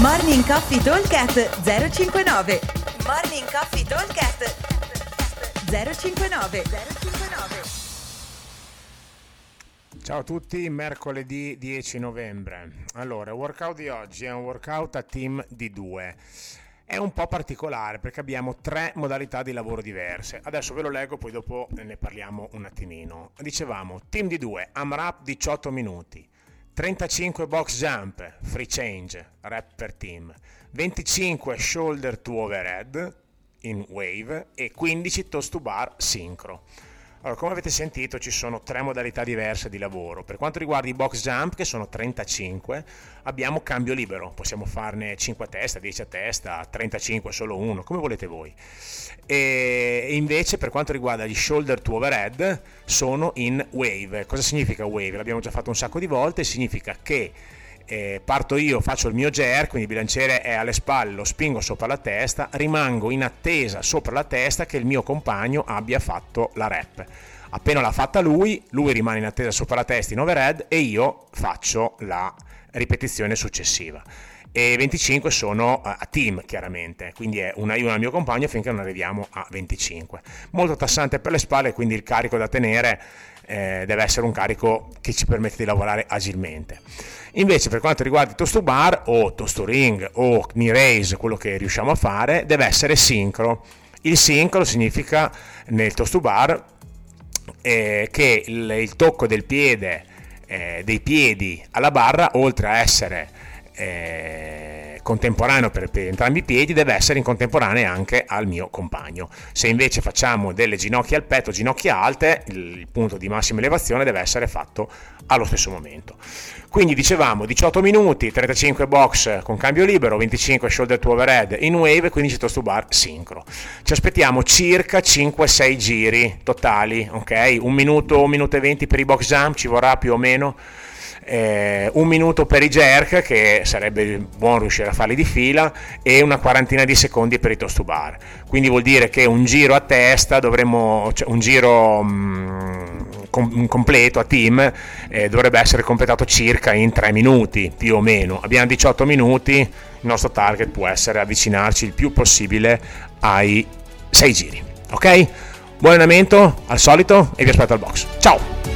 Morning Coffee Talkcast 059 Morning Coffee Talkcast 059 059 Ciao a tutti, mercoledì 10 novembre. Allora, il workout di oggi è un workout a team di due. È un po' particolare perché abbiamo tre modalità di lavoro diverse. Adesso ve lo leggo, poi dopo ne parliamo un attimino. Dicevamo, team di due, AMRAP 18 minuti. 35 box jump, free change, rep per team, 25 shoulder to overhead in wave e 15 toast to bar sincro. Allora, come avete sentito ci sono tre modalità diverse di lavoro. Per quanto riguarda i box jump, che sono 35, abbiamo cambio libero. Possiamo farne 5 a testa, 10 a testa, 35 solo uno, come volete voi. E invece per quanto riguarda gli shoulder to overhead, sono in wave. Cosa significa wave? L'abbiamo già fatto un sacco di volte, significa che eh, parto io, faccio il mio jerk, quindi il bilanciere è alle spalle, lo spingo sopra la testa, rimango in attesa sopra la testa che il mio compagno abbia fatto la rep. Appena l'ha fatta lui, lui rimane in attesa sopra la testa in overhead e io faccio la ripetizione successiva. E 25 sono a team chiaramente, quindi è una io e una mio compagno finché non arriviamo a 25. Molto tassante per le spalle, quindi il carico da tenere eh, deve essere un carico che ci permette di lavorare agilmente. Invece per quanto riguarda il toast bar o toast ring o knee raise, quello che riusciamo a fare, deve essere sincro. Il sincro significa nel toast bar eh, che il, il, tocco del piede, eh, dei piedi alla barra, oltre a essere eh, contemporaneo per, per, entrambi i piedi deve essere in contemporanea anche al mio compagno. Se invece facciamo delle ginocchia al petto, ginocchia alte, il, il punto di massima elevazione deve essere fatto allo stesso momento. Quindi dicevamo 18 minuti, 35 box con cambio libero, 25 shoulder to overhead in wave e 15 toast to bar sincro. Ci aspettiamo circa 5-6 giri totali, ok? Un minuto, un minuto e 20 per i box jump, ci vorrà più o meno eh, un minuto per i jerk, che sarebbe buono riuscire a farli di fila, e una quarantina di secondi per i toast to bar. Quindi vuol dire che un giro a testa dovremmo, cioè un giro mh, com- completo a team eh, dovrebbe essere completato circa in 3 minuti più o meno. Abbiamo 18 minuti, il nostro target può essere avvicinarci il più possibile ai 6 giri. Ok? Buon allenamento al solito e vi aspetto al box. Ciao!